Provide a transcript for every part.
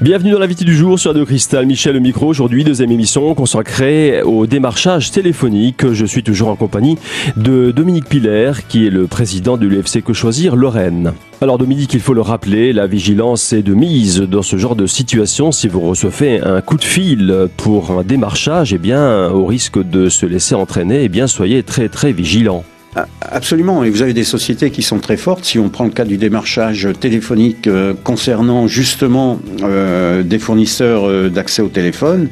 Bienvenue dans l'invité du jour sur Radio Cristal. Michel le micro. Aujourd'hui, deuxième émission consacrée au démarchage téléphonique. Je suis toujours en compagnie de Dominique Piller, qui est le président de l'UFC Que Choisir Lorraine. Alors Dominique, il faut le rappeler, la vigilance est de mise dans ce genre de situation. Si vous recevez un coup de fil pour un démarchage, eh bien, au risque de se laisser entraîner, eh bien, soyez très très vigilant. Ah, absolument, et vous avez des sociétés qui sont très fortes. Si on prend le cas du démarchage téléphonique euh, concernant justement euh, des fournisseurs euh, d'accès au téléphone,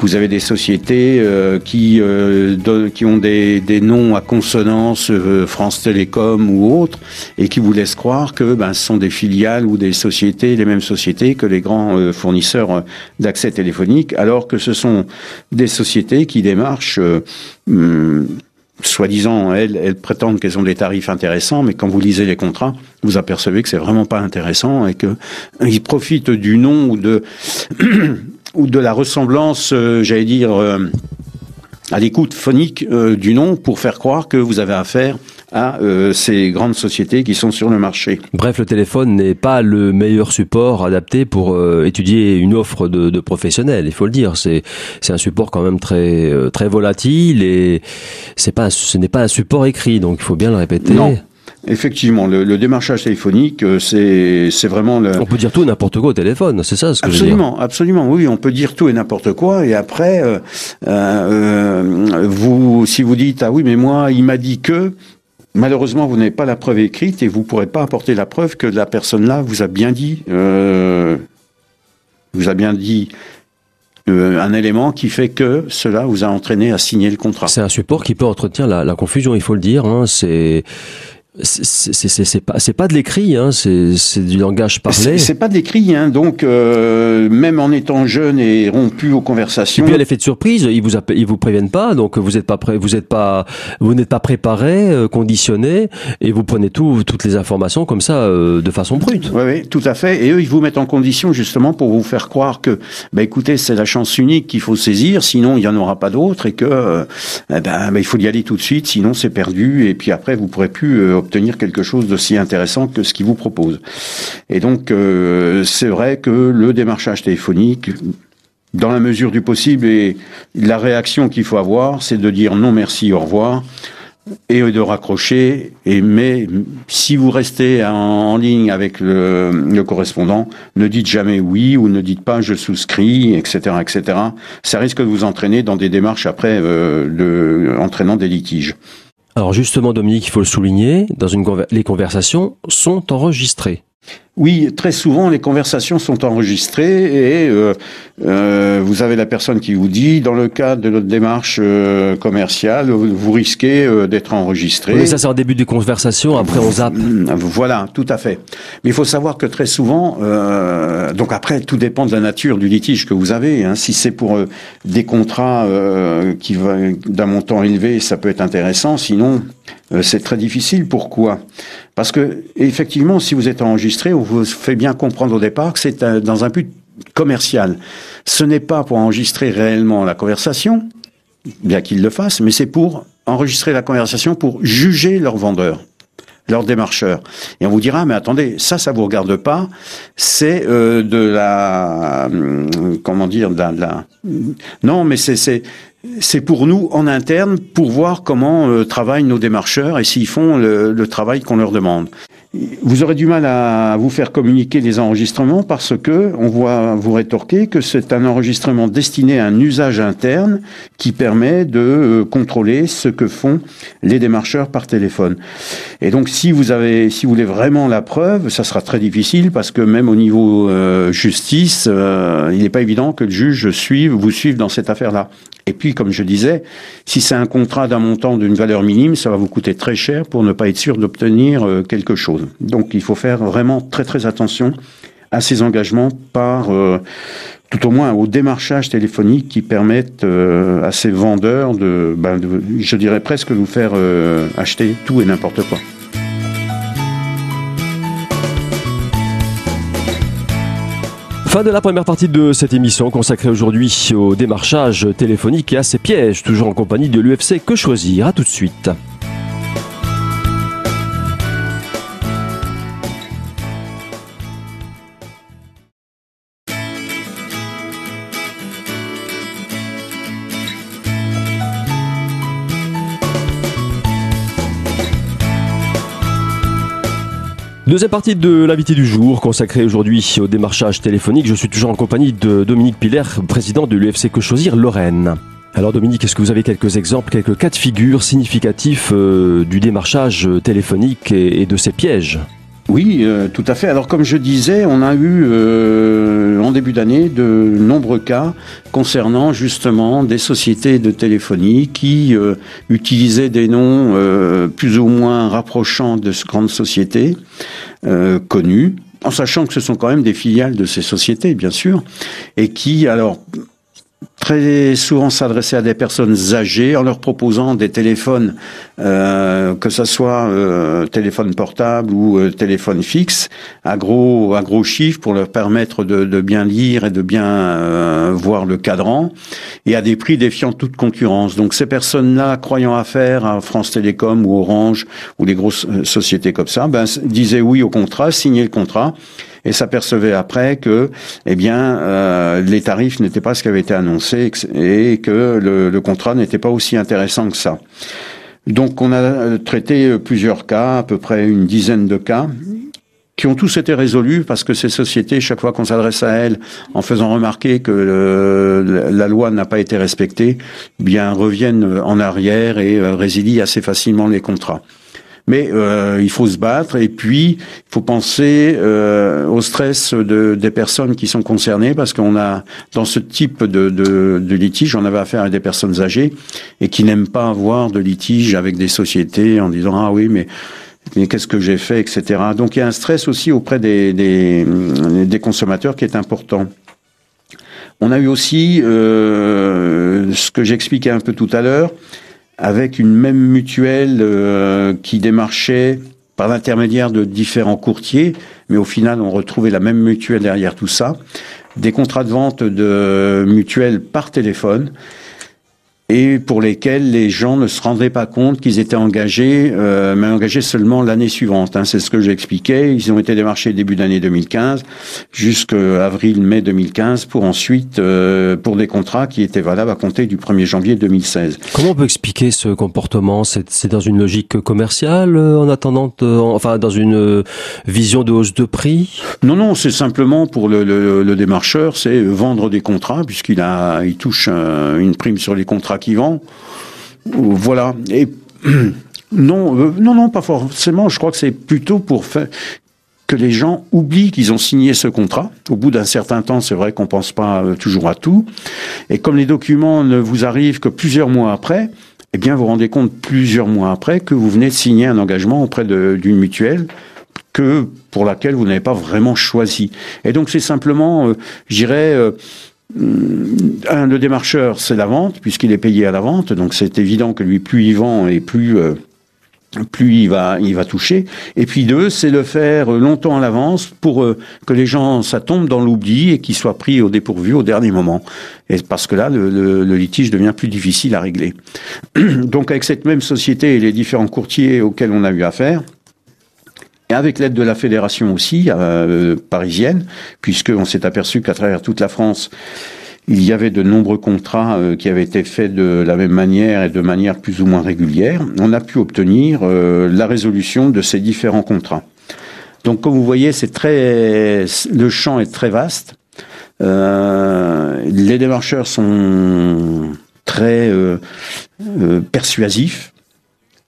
vous avez des sociétés qui, qui ont des, des, noms à consonance France Télécom ou autres, et qui vous laissent croire que ben, ce sont des filiales ou des sociétés, les mêmes sociétés que les grands fournisseurs d'accès téléphonique, alors que ce sont des sociétés qui démarchent hum, soi-disant, elles, elles prétendent qu'elles ont des tarifs intéressants, mais quand vous lisez les contrats, vous apercevez que c'est vraiment pas intéressant et que ils profitent du nom ou de ou de la ressemblance, euh, j'allais dire, euh, à l'écoute phonique euh, du nom pour faire croire que vous avez affaire à euh, ces grandes sociétés qui sont sur le marché. Bref, le téléphone n'est pas le meilleur support adapté pour euh, étudier une offre de, de professionnels. Il faut le dire, c'est c'est un support quand même très très volatile et c'est pas ce n'est pas un support écrit, donc il faut bien le répéter. Non. Effectivement, le, le, démarchage téléphonique, euh, c'est c'est vraiment le. On peut dire tout et n'importe quoi au téléphone, c'est ça ce que absolument, je veux dire. Absolument, oui, on peut dire tout et n'importe quoi, et après, euh, euh, vous, si vous dites ah oui, mais moi, il m'a dit que. Malheureusement, vous n'avez pas la preuve écrite et vous ne pourrez pas apporter la preuve que la personne-là vous a bien dit, euh, vous a bien dit euh, un élément qui fait que cela vous a entraîné à signer le contrat. C'est un support qui peut entretenir la, la confusion, il faut le dire. Hein, c'est c'est pas c'est pas de l'écrit hein, c'est du langage parlé. c'est pas de l'écrit hein, donc euh, même en étant jeune et rompu aux conversations. Et puis à l'effet de surprise ils vous ils vous préviennent pas donc vous êtes pas prêt vous êtes pas vous n'êtes pas préparé euh, conditionné et vous prenez tout toutes les informations comme ça euh, de façon brute. Oui oui tout à fait. Et eux ils vous mettent en condition justement pour vous faire croire que bah écoutez c'est la chance unique qu'il faut saisir sinon il y en aura pas d'autres et que euh, ben, bah, il faut y aller tout de suite sinon c'est perdu et puis après vous pourrez plus euh, obtenir quelque chose d'aussi intéressant que ce qu'ils vous proposent. Et donc, euh, c'est vrai que le démarchage téléphonique, dans la mesure du possible, et la réaction qu'il faut avoir, c'est de dire non merci, au revoir, et de raccrocher. Et mais si vous restez en, ligne avec le, le, correspondant, ne dites jamais oui ou ne dites pas je souscris, etc., etc. Ça risque de vous entraîner dans des démarches après euh, de, entraînant des litiges. Alors justement, Dominique, il faut le souligner, dans les conversations sont enregistrées. Oui, très souvent les conversations sont enregistrées et euh, euh, vous avez la personne qui vous dit, dans le cadre de notre démarche euh, commerciale, vous risquez euh, d'être enregistré. Mais ça c'est en début de conversation, après on zappe. Voilà, tout à fait. Mais il faut savoir que très souvent, euh, donc après tout dépend de la nature du litige que vous avez. Hein. Si c'est pour des contrats qui va d'un montant élevé, ça peut être intéressant. Sinon, c'est très difficile. Pourquoi? Parce que effectivement, si vous êtes enregistré, on vous fait bien comprendre au départ que c'est dans un but commercial. Ce n'est pas pour enregistrer réellement la conversation, bien qu'ils le fassent, mais c'est pour enregistrer la conversation pour juger leur vendeur leur démarcheur. Et on vous dira, mais attendez, ça, ça vous regarde pas. C'est euh, de la, hum, comment dire, de la, non, mais c'est pour nous en interne pour voir comment euh, travaillent nos démarcheurs et s'ils font le travail qu'on leur demande. Vous aurez du mal à vous faire communiquer les enregistrements parce que on va vous rétorquer que c'est un enregistrement destiné à un usage interne qui permet de euh, contrôler ce que font les démarcheurs par téléphone. Et donc si vous avez, si vous voulez vraiment la preuve, ça sera très difficile parce que même au niveau euh, justice, euh, il n'est pas évident que le juge suive, vous suive dans cette affaire-là. Et puis, comme je disais, si c'est un contrat d'un montant d'une valeur minime, ça va vous coûter très cher pour ne pas être sûr d'obtenir euh, quelque chose. Donc, il faut faire vraiment très très attention à ces engagements par, euh, tout au moins au démarchage téléphonique qui permettent euh, à ces vendeurs de, ben, je dirais presque, vous faire euh, acheter tout et n'importe quoi. Fin de la première partie de cette émission consacrée aujourd'hui au démarchage téléphonique et à ses pièges, toujours en compagnie de l'UFC Que Choisir. A tout de suite. Deuxième partie de l'invité du jour, consacrée aujourd'hui au démarchage téléphonique. Je suis toujours en compagnie de Dominique Piller, président de l'UFC Que Choisir Lorraine. Alors Dominique, est-ce que vous avez quelques exemples, quelques cas de figure significatifs euh, du démarchage téléphonique et, de ses pièges? Oui, euh, tout à fait. Alors comme je disais, on a eu euh, en début d'année de nombreux cas concernant justement des sociétés de téléphonie qui utilisaient des noms plus ou moins rapprochants de grandes sociétés connues, en sachant que ce sont quand même des filiales de ces sociétés, bien sûr, et qui alors très souvent s'adresser à des personnes âgées en leur proposant des téléphones, euh, que ce soit euh, téléphone portable ou euh, téléphone fixe, à gros à gros chiffres pour leur permettre de, bien lire et de bien euh, voir le cadran, et à des prix défiant toute concurrence. Donc ces personnes-là, croyant affaire à France Télécom ou Orange ou des grosses sociétés comme ça, ben, disaient oui au contrat, signaient le contrat et s'apercevait après que, eh bien, euh, les tarifs n'étaient pas ce qui avait été annoncé et que le, contrat n'était pas aussi intéressant que ça. Donc, on a traité plusieurs cas, à peu près une dizaine de cas, qui ont tous été résolus parce que ces sociétés, chaque fois qu'on s'adresse à elles, en faisant remarquer que la loi n'a pas été respectée, bien reviennent en arrière et euh, résilient assez facilement les contrats. Mais euh, il faut se battre et puis il faut penser euh, au stress de, des personnes qui sont concernées parce qu'on a dans ce type de, de, de litige, on avait affaire à des personnes âgées et qui n'aiment pas avoir de litige avec des sociétés en disant ah oui mais mais qu'est-ce que j'ai fait, etc. Donc il y a un stress aussi auprès des, des, des consommateurs qui est important. On a eu aussi euh, ce que j'expliquais un peu tout à l'heure, avec une même mutuelle euh, qui démarchait par l'intermédiaire de différents courtiers, mais au final on retrouvait la même mutuelle derrière tout ça, des contrats de vente de mutuelles par téléphone et pour lesquels les gens ne se rendaient pas compte qu'ils étaient engagés, euh, mais engagés seulement l'année suivante. Hein, c'est ce que j'expliquais. Ils ont été démarchés début d'année 2015 jusqu'à avril-mai 2015 pour ensuite, euh, pour des contrats qui étaient valables à compter du 1er janvier 2016. Comment on peut expliquer ce comportement? C'est dans une logique commerciale euh, en attendant, enfin dans une euh, vision de hausse de prix? Non, non, c'est simplement pour le, le, le démarcheur, c'est vendre des contrats puisqu'il a, il touche une prime sur les contrats qui vend. Voilà. Et non, euh, non, non, pas forcément. Je crois que c'est plutôt pour faire que les gens oublient qu'ils ont signé ce contrat. Au bout d'un certain temps, c'est vrai qu'on pense pas euh, toujours à tout. Et comme les documents ne vous arrivent que plusieurs mois après, eh bien, vous rendez compte plusieurs mois après que vous venez de signer un engagement auprès d'une mutuelle que pour laquelle vous n'avez pas vraiment choisi. Et donc, c'est simplement, euh, je dirais, un, le démarcheur, c'est la vente, puisqu'il est payé à la vente, donc c'est évident que lui, plus il vend et plus euh, plus il va, il va toucher. Et puis deux, c'est le faire longtemps à l'avance pour euh, que les gens, ça tombe dans l'oubli et qu'ils soient pris au dépourvu au dernier moment. Et parce que là, le, le, litige devient plus difficile à régler. Donc avec cette même société et les différents courtiers auxquels on a eu affaire, et avec l'aide de la fédération aussi euh, parisienne, puisqu'on s'est aperçu qu'à travers toute la France, il y avait de nombreux contrats euh, qui avaient été faits de la même manière et de manière plus ou moins régulière. On a pu obtenir euh, la résolution de ces différents contrats. Donc, comme vous voyez, c'est très, le champ est très vaste. les démarcheurs sont très persuasifs.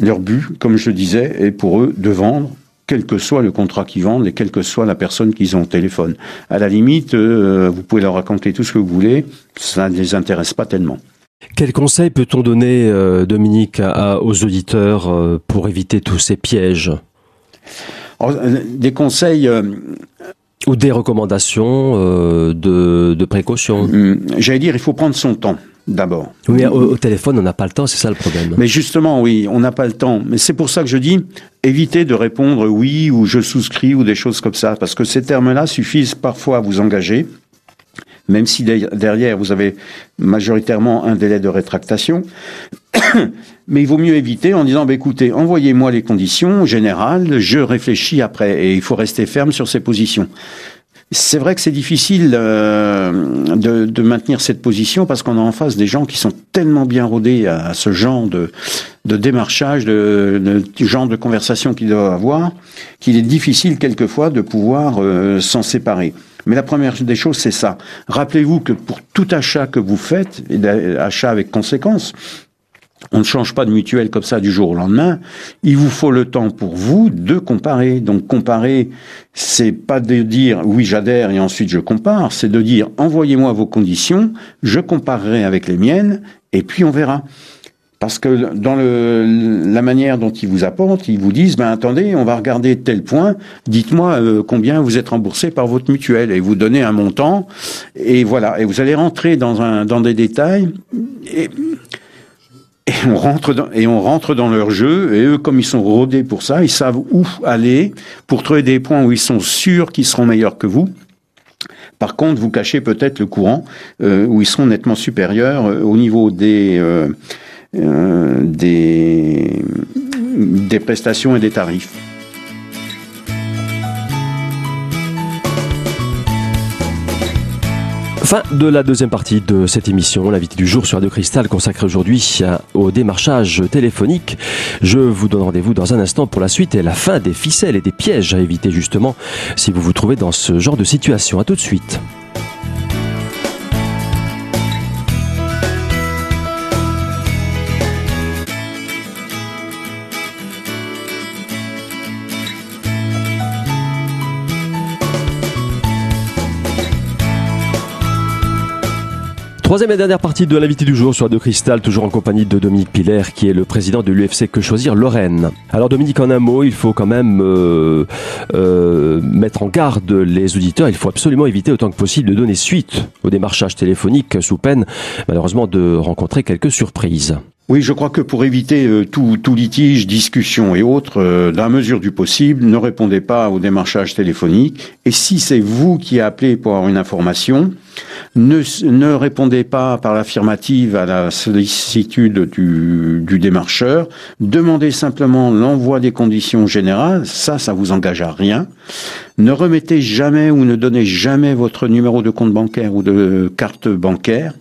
Leur but, comme je disais, est pour eux de vendre quel que soit le contrat qu'ils vendent et quelle que soit la personne qu'ils ont au téléphone. À la limite, euh, vous pouvez leur raconter tout ce que vous voulez, ça ne les intéresse pas tellement. Quel conseil peut-on donner, euh, Dominique, aux auditeurs euh, pour éviter tous ces pièges? Des conseils ou des recommandations de, de précaution? hum, J'allais dire, il faut prendre son temps d'abord. Oui, au, téléphone, on n'a pas le temps, c'est ça le problème. Mais justement, oui, on n'a pas le temps. Mais c'est pour ça que je dis, évitez de répondre oui ou je souscris ou des choses comme ça, parce que ces termes-là suffisent parfois à vous engager, même si derrière vous avez majoritairement un délai de rétractation. Mais il vaut mieux éviter en disant, bah, écoutez, envoyez-moi les conditions générales, je réfléchis après, et il faut rester ferme sur ces positions. C'est vrai que c'est difficile euh, de, maintenir cette position parce qu'on a en face des gens qui sont tellement bien rodés à, ce genre de, démarchage, de, de, genre de conversation qu'ils doivent avoir, qu'il est difficile quelquefois de pouvoir euh, s'en séparer. Mais la première des choses, c'est ça. Rappelez-vous que pour tout achat que vous faites, et achat avec conséquence, on ne change pas de mutuelle comme ça du jour au lendemain. Il vous faut le temps pour vous de comparer. Donc comparer, c'est pas de dire oui j'adhère et ensuite je compare, c'est de dire envoyez-moi vos conditions, je comparerai avec les miennes et puis on verra. Parce que dans le, la manière dont ils vous apportent, ils vous disent, ben attendez, on va regarder tel point, dites-moi euh, combien vous êtes remboursé par votre mutuelle, et vous donnez un montant, et voilà, et vous allez rentrer dans, un, dans des détails, et et on rentre dans, et on rentre dans leur jeu et eux comme ils sont rodés pour ça, ils savent où aller pour trouver des points où ils sont sûrs qu'ils seront meilleurs que vous. Par contre, vous cachez peut-être le courant euh, où ils seront nettement supérieurs euh, au niveau des euh, des des prestations et des tarifs. Fin de la deuxième partie de cette émission, l'invité du jour sur Radio Cristal consacré aujourd'hui au démarchage téléphonique. Je vous donne rendez-vous dans un instant pour la suite et la fin des ficelles et des pièges à éviter justement si vous vous trouvez dans ce genre de situation. À tout de suite. Troisième et dernière partie de l'invité du jour sur Radio Cristal, toujours en compagnie de Dominique Piller, qui est le président de l'UFC Que Choisir Lorraine. Alors Dominique, en un mot, il faut quand même euh, euh, mettre en garde les auditeurs. Il faut absolument éviter autant que possible de donner suite au démarchage téléphonique sous peine, malheureusement, de rencontrer quelques surprises. Oui, je crois que pour éviter euh, tout, tout, litige, discussion et autres, euh, dans la mesure du possible, ne répondez pas au démarchage téléphonique. Et si c'est vous qui appelez pour avoir une information, ne, ne répondez pas par l'affirmative à la sollicitude du, du démarcheur. Demandez simplement l'envoi des conditions générales. Ça, ça vous engage à rien. Ne remettez jamais ou ne donnez jamais votre numéro de compte bancaire ou de carte bancaire.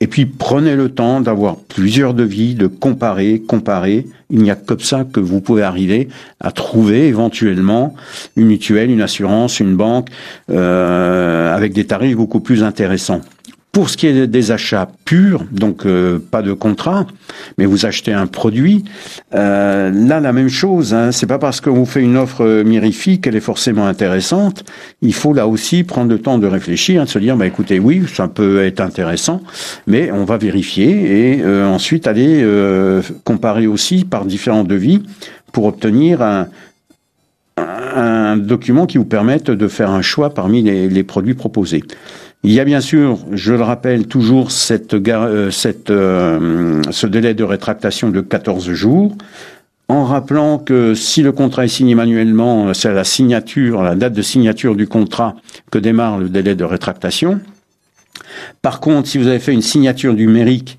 Et puis prenez le temps d'avoir plusieurs devis, de comparer, comparer. Il n'y a que ça que vous pouvez arriver à trouver éventuellement une mutuelle, une assurance, une banque euh, avec des tarifs beaucoup plus intéressants. Pour ce qui est des achats purs, donc euh, pas de contrat, mais vous achetez un produit, euh, là la même chose. Hein, c'est pas parce qu'on vous fait une offre euh, mirifique qu'elle est forcément intéressante. Il faut là aussi prendre le temps de réfléchir, de se dire, bah écoutez, oui, ça peut être intéressant, mais on va vérifier et ensuite aller comparer aussi par différents devis pour obtenir un, document qui vous permette de faire un choix parmi les produits proposés. Il y a bien sûr, je le rappelle, toujours cette, euh, cette, euh, ce délai de rétractation de 14 jours, en rappelant que si le contrat est signé manuellement, c'est à la signature, la date de signature du contrat que démarre le délai de rétractation. Par contre, si vous avez fait une signature numérique,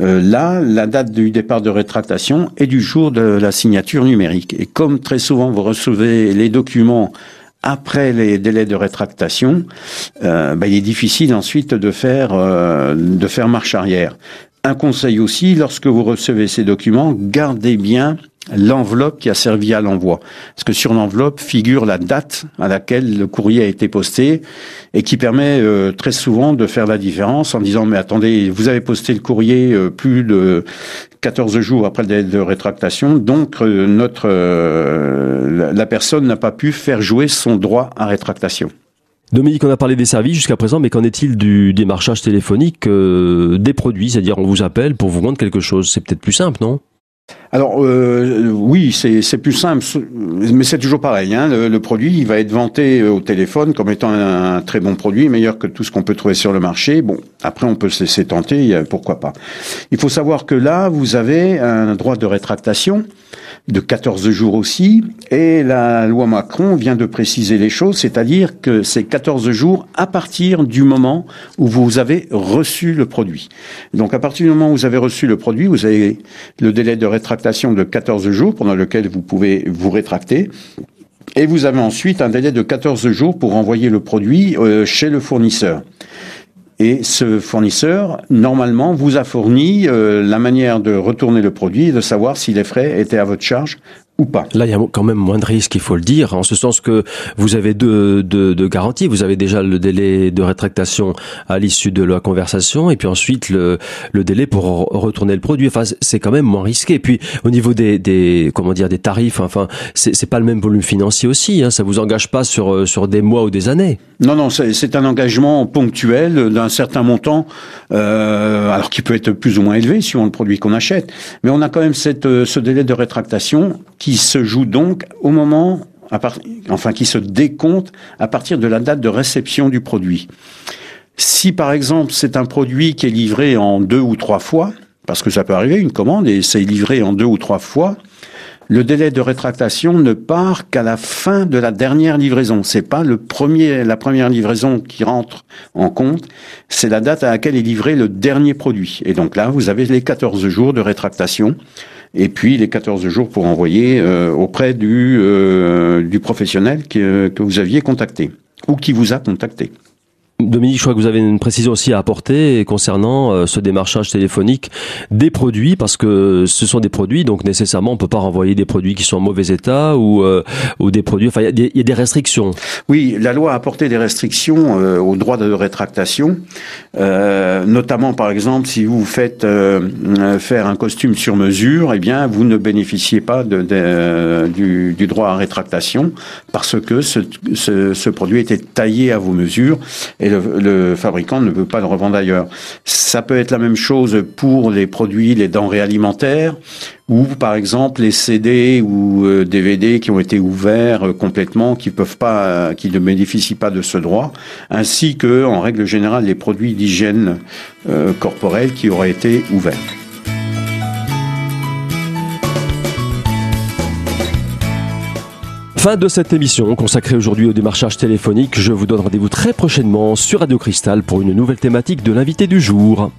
euh, là, la date du départ de rétractation est du jour de la signature numérique. Et comme très souvent vous recevez les documents après les délais de rétractation, euh, bah, il est difficile ensuite de faire euh, de faire marche arrière. Un conseil aussi, lorsque vous recevez ces documents, gardez bien l'enveloppe qui a servi à l'envoi. Parce que sur l'enveloppe figure la date à laquelle le courrier a été posté et qui permet euh, très souvent de faire la différence en disant mais attendez, vous avez posté le courrier euh, plus de 14 jours après le délai de rétractation, donc euh, notre la personne n'a pas pu faire jouer son droit à rétractation. Dominique, on a parlé des services jusqu'à présent, mais qu'en est-il du démarchage téléphonique des produits? C'est-à-dire, on vous appelle pour vous vendre quelque chose. C'est peut-être plus simple, non? Alors euh, oui, c'est plus simple, mais c'est toujours pareil. Hein, le, produit, il va être vanté au téléphone comme étant un, très bon produit, meilleur que tout ce qu'on peut trouver sur le marché. Bon, après on peut se laisser tenter, pourquoi pas. Il faut savoir que là, vous avez un droit de rétractation de 14 jours aussi, et la loi Macron vient de préciser les choses, c'est-à-dire que c'est 14 jours à partir du moment où vous avez reçu le produit. Donc à partir du moment où vous avez reçu le produit, vous avez le délai de rétractation de 14 jours pendant lequel vous pouvez vous rétracter. Et vous avez ensuite un délai de 14 jours pour envoyer le produit euh, chez le fournisseur. Et ce fournisseur, normalement, vous a fourni euh, la manière de retourner le produit et de savoir si les frais étaient à votre charge ou pas. Là, il y a quand même moins de risques, il faut le dire, en ce sens que vous avez deux, deux, deux garanties. Vous avez déjà le délai de rétractation à l'issue de la conversation, et puis ensuite le, le délai pour retourner le produit. Enfin, c'est quand même moins risqué. Et puis au niveau des, des comment dire des tarifs, enfin, c'est pas le même volume financier aussi. Hein, ça vous engage pas sur sur des mois ou des années. Non, non, c'est un engagement ponctuel d'un certain montant, euh, alors qui peut être plus ou moins élevé suivant le produit qu'on achète. Mais on a quand même cette, euh, ce délai de rétractation qui se joue donc au moment, enfin qui se décompte à partir de la date de réception du produit. Si par exemple c'est un produit qui est livré en deux ou trois fois, parce que ça peut arriver, une commande, et c'est livré en deux ou trois fois, le délai de rétractation ne part qu'à la fin de la dernière livraison. C'est pas le premier, la première livraison qui rentre en compte, c'est la date à laquelle est livré le dernier produit. Et donc là, vous avez les 14 jours de rétractation et puis les 14 jours pour envoyer euh, auprès du, euh, professionnel que, que vous aviez contacté ou qui vous a contacté. Dominique, je crois que vous avez une précision aussi à apporter concernant euh, ce démarchage téléphonique des produits, parce que ce sont des produits, donc nécessairement on peut pas renvoyer des produits qui sont en mauvais état ou, euh, ou des produits. Enfin, il y, a des restrictions. Oui, la loi a apporté des restrictions euh, au droit de rétractation, notamment par exemple si vous faites faire un costume sur mesure, eh bien vous ne bénéficiez pas de, du, du, droit à rétractation parce que ce, ce, ce produit était taillé à vos mesures et le, fabricant ne peut pas le revendre ailleurs. Ça peut être la même chose pour les produits, les denrées alimentaires, ou par exemple les CD ou DVD euh, qui ont été ouverts euh, complètement, qui peuvent pas, euh, qui ne bénéficient pas de ce droit, ainsi que, en règle générale, les produits d'hygiène corporelle qui auraient été ouverts. Fin de cette émission consacrée aujourd'hui au démarchage téléphonique. Je vous donne rendez-vous très prochainement sur Radio Cristal pour une nouvelle thématique de l'invité du jour.